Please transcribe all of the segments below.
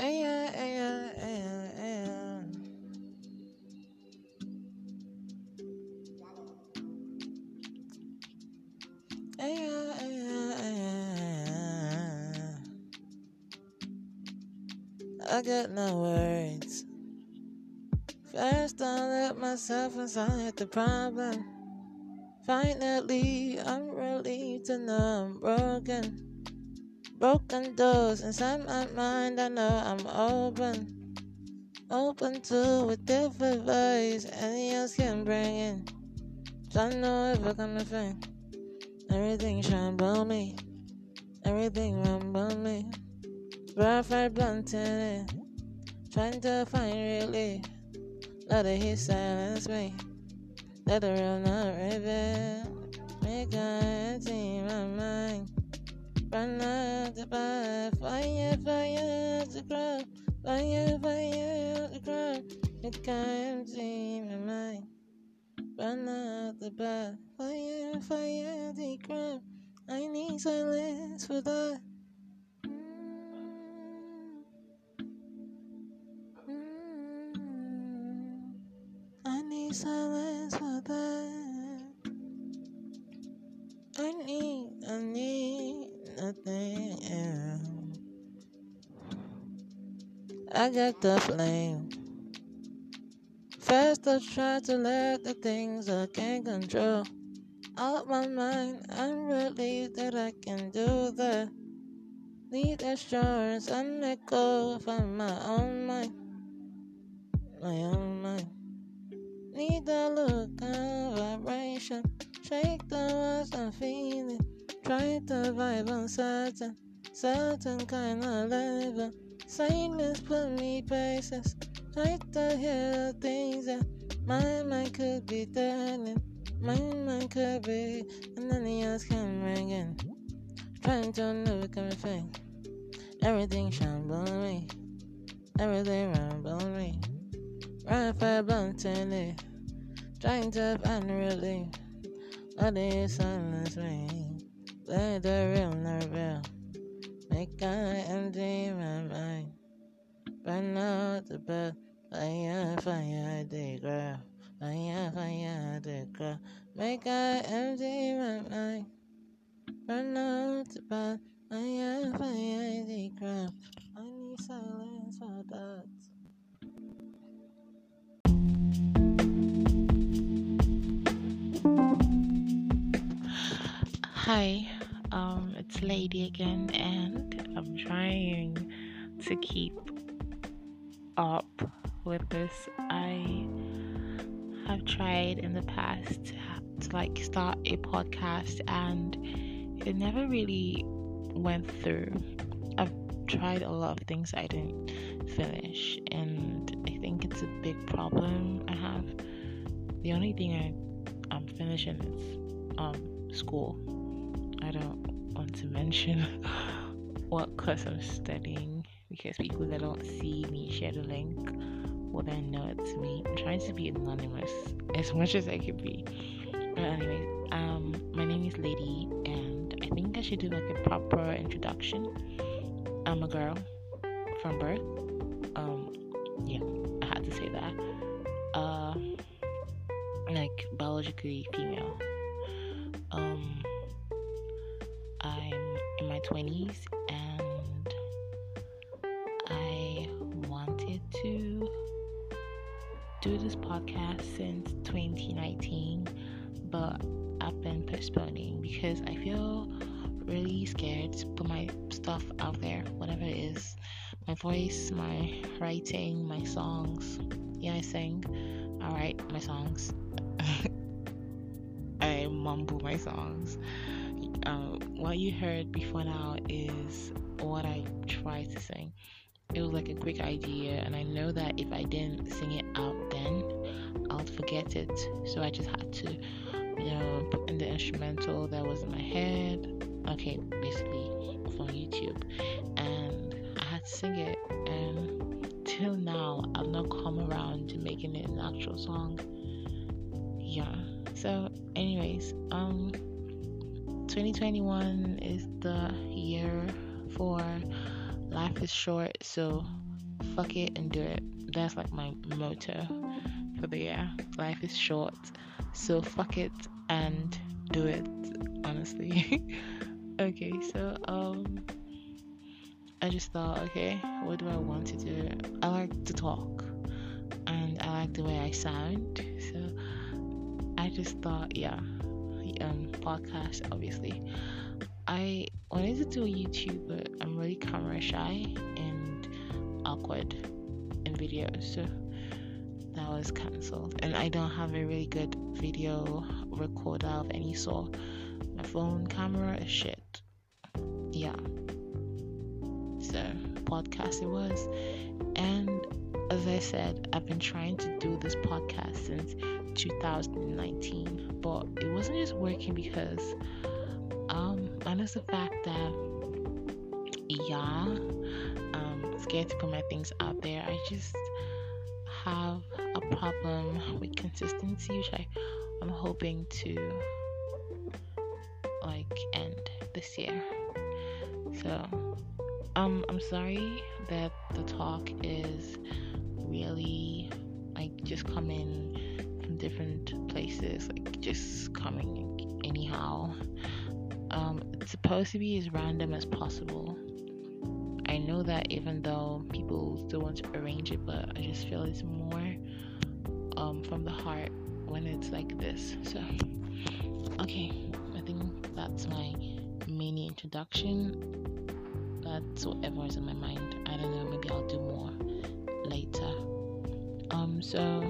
yeah. I got no words. First, I let myself inside the problem. Finally, I'm relieved know I'm broken. Broken doors inside my mind, I know I'm open. Open to different voice, anything else can bring in. I know if I come to. Everything shine on me, everything run on me. Perfect blunt in it, trying to find relief. Let the heat silence me, let the real not reveal. Make I empty my mind. Out the bar, fire, fire to grow, fire, fire to grow. Make I empty my mind. Out the bar, fire, fire to grow. I need silence for that. Mm, I need silence for that. I need, I need nothing else. I got the flame. First, I try to let the things I can't control out my mind. I'm relieved that I can do that. Need assurance and let go from my own mind. My own mind. Need a look of vibration. Shake the words I'm feeling. Try to vibe on certain, certain kind of level. Silence put me places. Try to hear things that my mind could be telling. My mind could be, and nothing else can bring in. Trying to it coming thing. Everything on me. Everything on me. Right for bluntly. Trying to find relief. Let it silence me. Let the real not real. Make I empty my mind. Burn out the bed. Fire, fire, the girl. Fire, fire, the girl. Make I empty my mind. Burn out the bed. Fire, fire, the girl. I need silence for that. Hi, um, it's Lady again, and I'm trying to keep up with this. I have tried in the past to, to like start a podcast, and it never really went through. I've tried a lot of things I didn't finish, and I think it's a big problem I have. The only thing I, I'm finishing is um, school. I don't want to mention what course I'm studying because people that don't see me share the link will then know it's me. I'm trying to be anonymous as much as I can be. But anyway, um, my name is Lady, and I think I should do like a proper introduction. I'm a girl from birth. Um, yeah, I had to say that. Uh, like biologically female. Um, 20s and I wanted to do this podcast since 2019, but I've been postponing because I feel really scared to put my stuff out there, whatever it is. My voice, my writing, my songs. Yeah, I sing, I write my songs, I mumble my songs um, what you heard before now is what I tried to sing. It was like a quick idea, and I know that if I didn't sing it out then, I'll forget it. So I just had to, you know, put in the instrumental that was in my head. Okay, basically from YouTube, and I had to sing it. And till now, I've not come around to making it an actual song. Yeah. So, anyways, um 2021 is the year for life is short, so fuck it and do it. That's like my motto for the year. Life is short, so fuck it and do it. Honestly. okay, so um, I just thought, okay, what do I want to do? I like to talk, and I like the way I sound. So I just thought, yeah, um, podcast, obviously. I wanted to do a YouTube, but I'm really camera shy and awkward in videos, so that was cancelled. And I don't have a really good video recorder of any sort. My phone camera is shit. Yeah. So, podcast it was. And as I said, I've been trying to do this podcast since 2019, but it wasn't just working because, um, minus the fact that, yeah, I'm scared to put my things out there. I just have a problem with consistency, which I, I'm hoping to like end this year. So, um, I'm sorry that the talk is really like just coming different places, like just coming anyhow. Um, it's supposed to be as random as possible. I know that even though people still want to arrange it, but I just feel it's more um, from the heart when it's like this. So, okay, I think that's my mini introduction. That's whatever is in my mind. I don't know, maybe I'll do more later. Um, so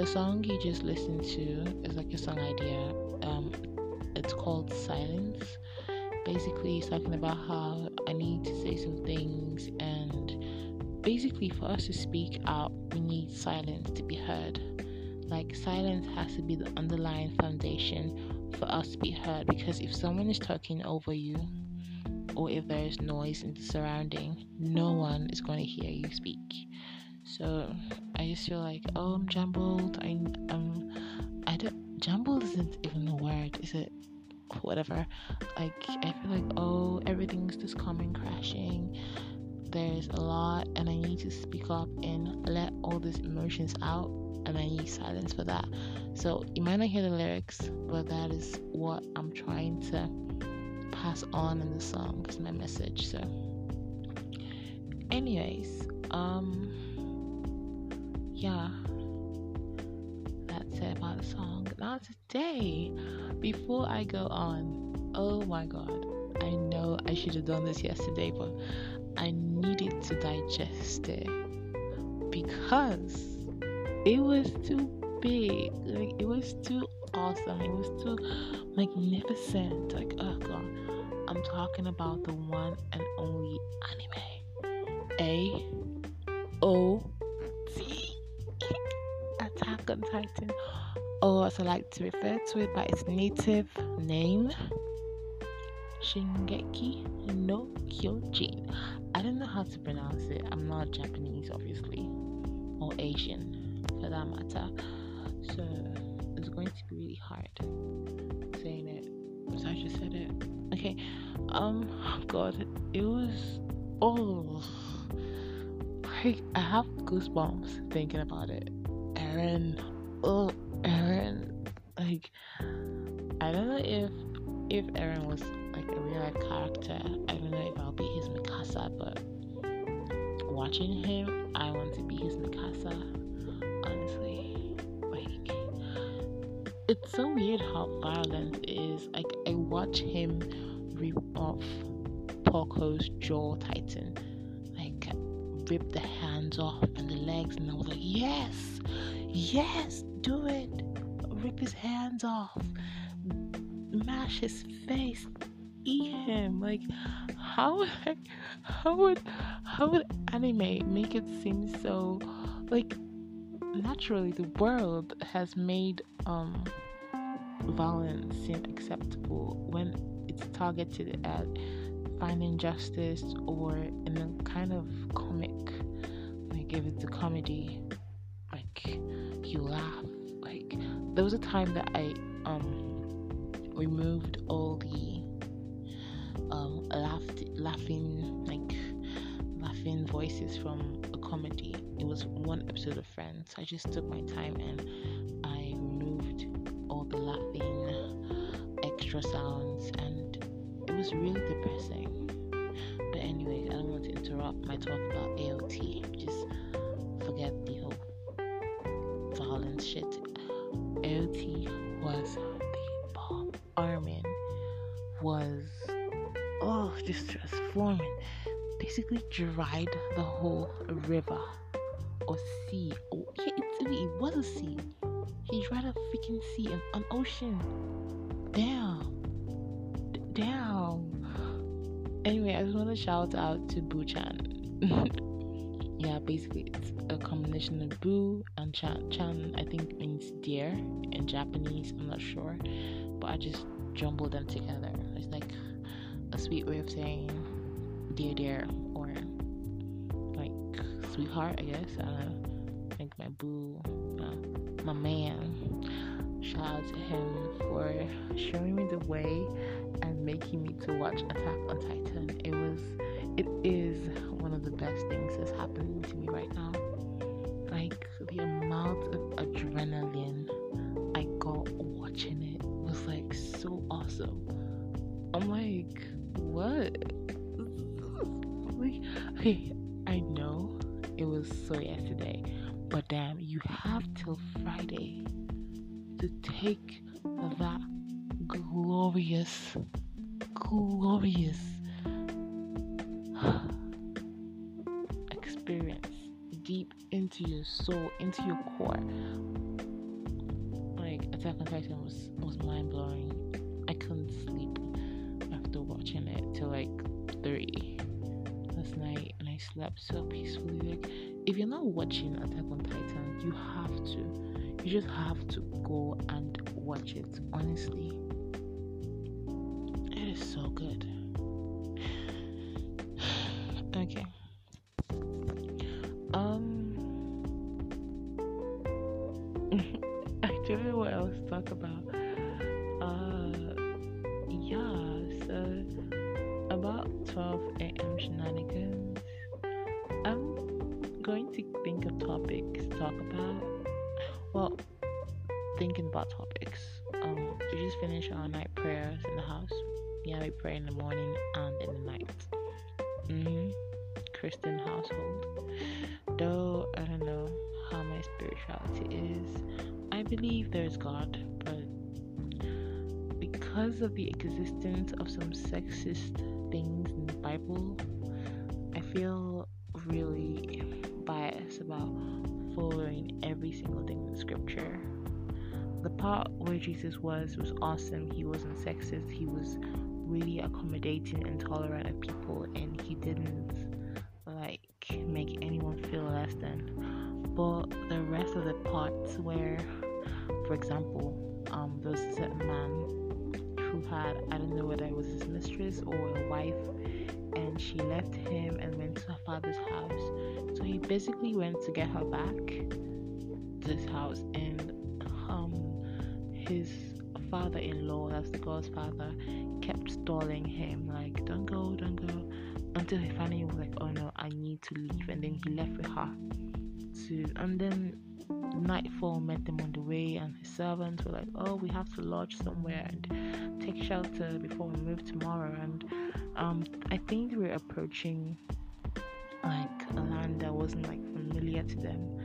the song you just listened to is like a song idea. Um, it's called Silence. Basically, he's talking about how I need to say some things, and basically, for us to speak out, we need silence to be heard. Like, silence has to be the underlying foundation for us to be heard because if someone is talking over you, or if there is noise in the surrounding, no one is going to hear you speak. So I just feel like, oh, I'm jumbled. I um, I don't jumbled isn't even a word, is it? Whatever. Like I feel like, oh, everything's just coming crashing. There's a lot, and I need to speak up and let all these emotions out, and I need silence for that. So you might not hear the lyrics, but that is what I'm trying to pass on in the song is my message. So, anyways, um, yeah, mm. that's it about the song. Now today, before I go on, oh my god, I know I should have done this yesterday, but I needed to digest it because it was too big. Like it was too awesome. It was too magnificent. Like oh god. I'm talking about the one and only anime. A O T On Titan. Or as I like to refer to it by its native name. Shingeki no Kyojin. I don't know how to pronounce it. I'm not Japanese, obviously, or Asian for that matter. So it's going to be really hard saying it. So I just said it. Okay. Um. God, it was. Oh. I have goosebumps thinking about it. Eren. Oh, Eren. Like, I don't know if if Eren was like a real life character. I don't know if I'll be his Mikasa, but watching him, I want to be his Mikasa. Honestly, like it's so weird how violent it is. Like I watch him rip off Porco's jaw titan, like rip the hands off and the legs, and I was like, yes, yes, do it. Rip his hands off, mash his face, eat him. Like, how, how would, how would anime make it seem so, like, naturally the world has made um violence seem acceptable when it's targeted at finding justice or in a kind of comic if it's a comedy like you laugh like there was a time that i um removed all the um laughed, laughing like laughing voices from a comedy. It was one episode of Friends. I just took my time and I removed all the laughing extra sounds and it was really depressing. My talk about AOT. Just forget the whole violence shit. AOT was the bomb. Armin was oh just transforming basically dried the whole river or sea. Oh, yeah, it, it was a sea. He dried a freaking sea, an, an ocean. Damn. Damn. Anyway, I just want to shout out to Boo Chan. yeah, basically, it's a combination of Boo and Chan. Chan, I think, means deer in Japanese. I'm not sure. But I just jumbled them together. It's like a sweet way of saying dear dear or like sweetheart I guess I don't know like my boo uh, my man shout out to him for showing me the way and making me to watch Attack on Titan. It was it is one of the best things that's happening to me right now. Like the amount of adrenaline I got watching it was like so awesome. I'm like what? Like, okay, I know it was so yesterday, but damn, you have till Friday to take glorious, glorious experience deep into your soul, into your core. Like Attack on Titan was was mind blowing. I couldn't sleep after watching it till like three last night and I slept so peacefully. Like, if you're not watching Attack on Titan, you have to. You just have to go and watch it. Honestly, is so good. okay. Um, I don't know what else to talk about. Uh, yeah. So about 12 a.m. shenanigans. I'm going to think of topics to talk about. Well, thinking about topics. Um, we just finished our night prayers in the house. Yeah, we pray in the morning and in the night. Mm-hmm. Christian household. Though I don't know how my spirituality is, I believe there's God, but because of the existence of some sexist things in the Bible, I feel really biased about following every single thing in scripture. The part where Jesus was was awesome. He wasn't sexist. He was really accommodating and tolerant of people and he didn't like make anyone feel less than. But the rest of the parts where for example, um there was a certain man who had I don't know whether it was his mistress or a wife and she left him and went to her father's house. So he basically went to get her back to his house and his father-in-law, that's the girl's father, kept stalling him like don't go, don't go until he finally was like, Oh no, I need to leave and then he left with her to and then nightfall met them on the way and his servants were like, Oh, we have to lodge somewhere and take shelter before we move tomorrow and um I think we're approaching like a land that wasn't like familiar to them.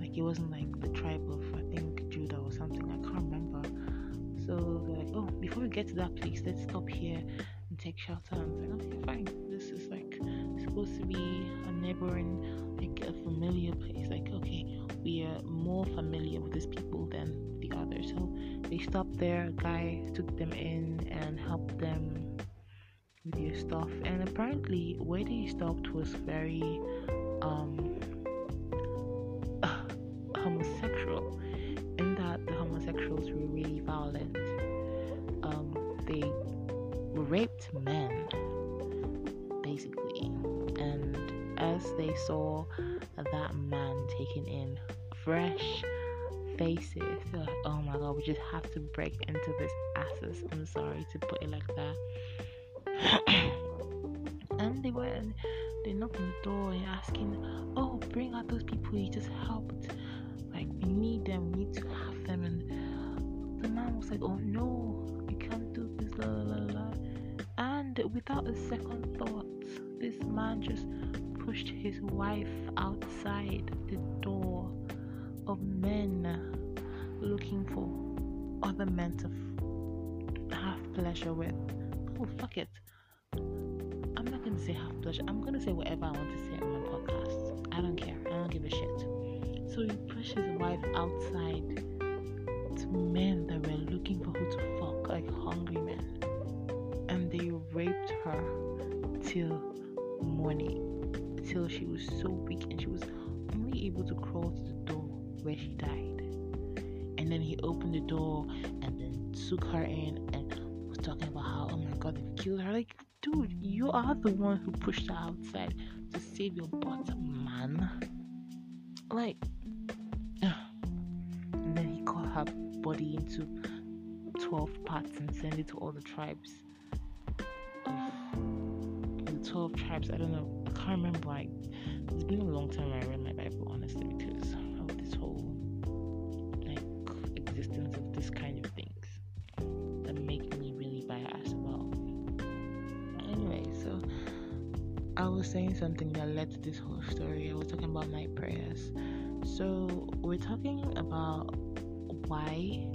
Like it wasn't like the tribe of I think Judah or something, I can't remember. So like, Oh, before we get to that place, let's stop here and take shelter and like, okay, fine. This is like supposed to be a neighboring like a familiar place. Like, okay, we are more familiar with these people than the others. So they stopped there, a guy took them in and helped them with their stuff. And apparently where they stopped was very um saw that man taking in fresh faces like oh my god we just have to break into this asses i'm sorry to put it like that and they went they knock on the door and asking, "Oh, bring out those people you just helped. Like we need them. We need to have them." And the man was like, "Oh no, you can't do this." La la la. And without a second thought, this man just pushed his wife outside the door of men looking for other men to f- have pleasure with. Oh, fuck it. I'm not gonna say have pleasure. I'm gonna say whatever I want to say on my podcast. I don't care. I don't give a shit. So he pushed his wife outside to men that were looking for who to fuck, like hungry men. And they raped her till morning, till she was so weak and she was only able to crawl to the door where she died. And then he opened the door and then took her in and was talking about how, oh my god, they killed her. Like, dude, you are the one who pushed her outside to save your butt, man. Like, and then he cut her body into 12 parts and sent it to all the tribes. Of the 12 tribes, I don't know, I can't remember. Like, it's been a long time I read my Bible, honestly, because of this whole like existence of this kind of things that make me really biased about. Anyway, so I was saying something that led to this whole story. I was talking about night prayers. So we're talking about why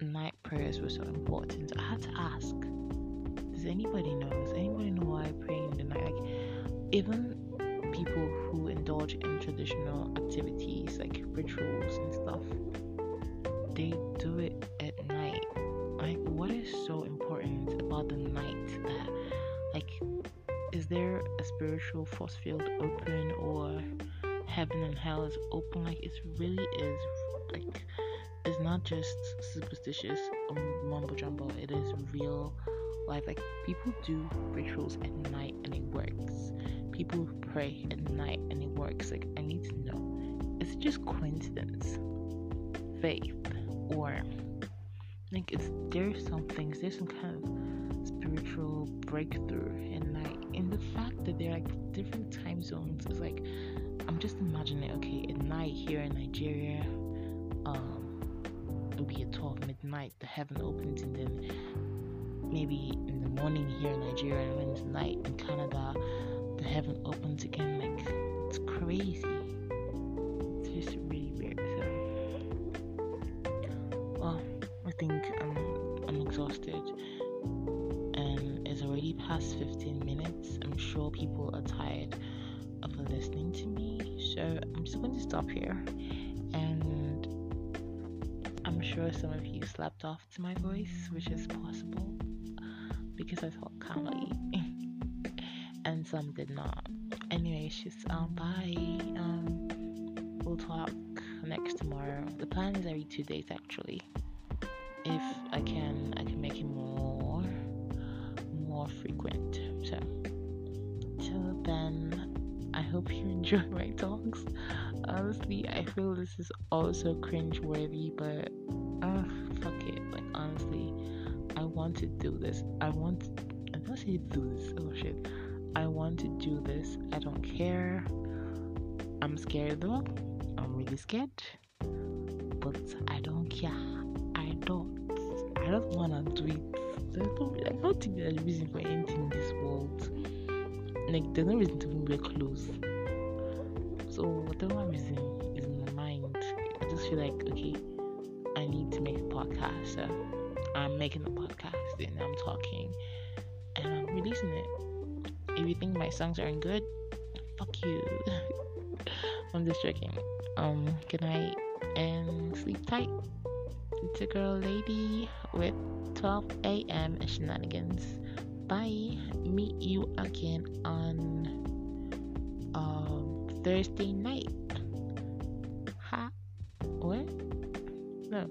night prayers were so important. I had to ask. Anybody knows. Anybody know why praying in the night? Like even people who indulge in traditional activities like rituals and stuff, they do it at night. Like what is so important about the night that like is there a spiritual force field open or heaven and hell is open? Like it really is like it's not just superstitious um, mumbo jumbo, it is real life. Like people do rituals at night and it works. People pray at night and it works. Like I need to know. Is it just coincidence? Faith or like is there something, is there some kind of spiritual breakthrough at night? And the fact that they're like different time zones is like I'm just imagining okay at night here in Nigeria, um it'll be at 12 midnight the heaven opens and then maybe in the morning here in Nigeria and when it's night in Canada the heaven opens again like it's crazy. It's just slept off to my voice, which is possible because I talk calmly, and some did not. Anyway, just um, bye. Um, we'll talk next tomorrow. The plan is every two days actually. If I can, I can make it more, more frequent. So till then, I hope you enjoy my talks honestly, I feel this is also cringe worthy, but uh, honestly, I want to do this. I want, I don't say do this. Oh shit. I want to do this. I don't care. I'm scared though. I'm really scared. But I don't care. I don't. I don't wanna do it. There's no, I don't think there's a reason for anything in this world. Like, there's no reason to even wear clothes so whatever reason is in my mind, I just feel like okay, I need to make a podcast. So I'm making a podcast and I'm talking and I'm releasing it. If you think my songs aren't good, fuck you. I'm just joking. Um, good night and sleep tight. It's a girl lady with 12 a.m. shenanigans. Bye. Meet you again on Thursday night. Ha? What? No,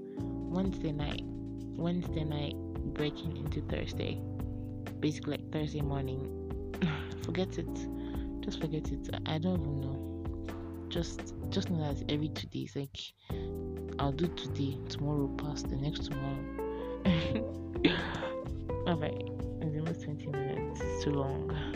Wednesday night. Wednesday night breaking into Thursday. Basically, like Thursday morning. forget it. Just forget it. I don't even know. Just, just know that every two days, like I'll do today, tomorrow past the next tomorrow. Alright, it's almost 20 minutes. It's too long.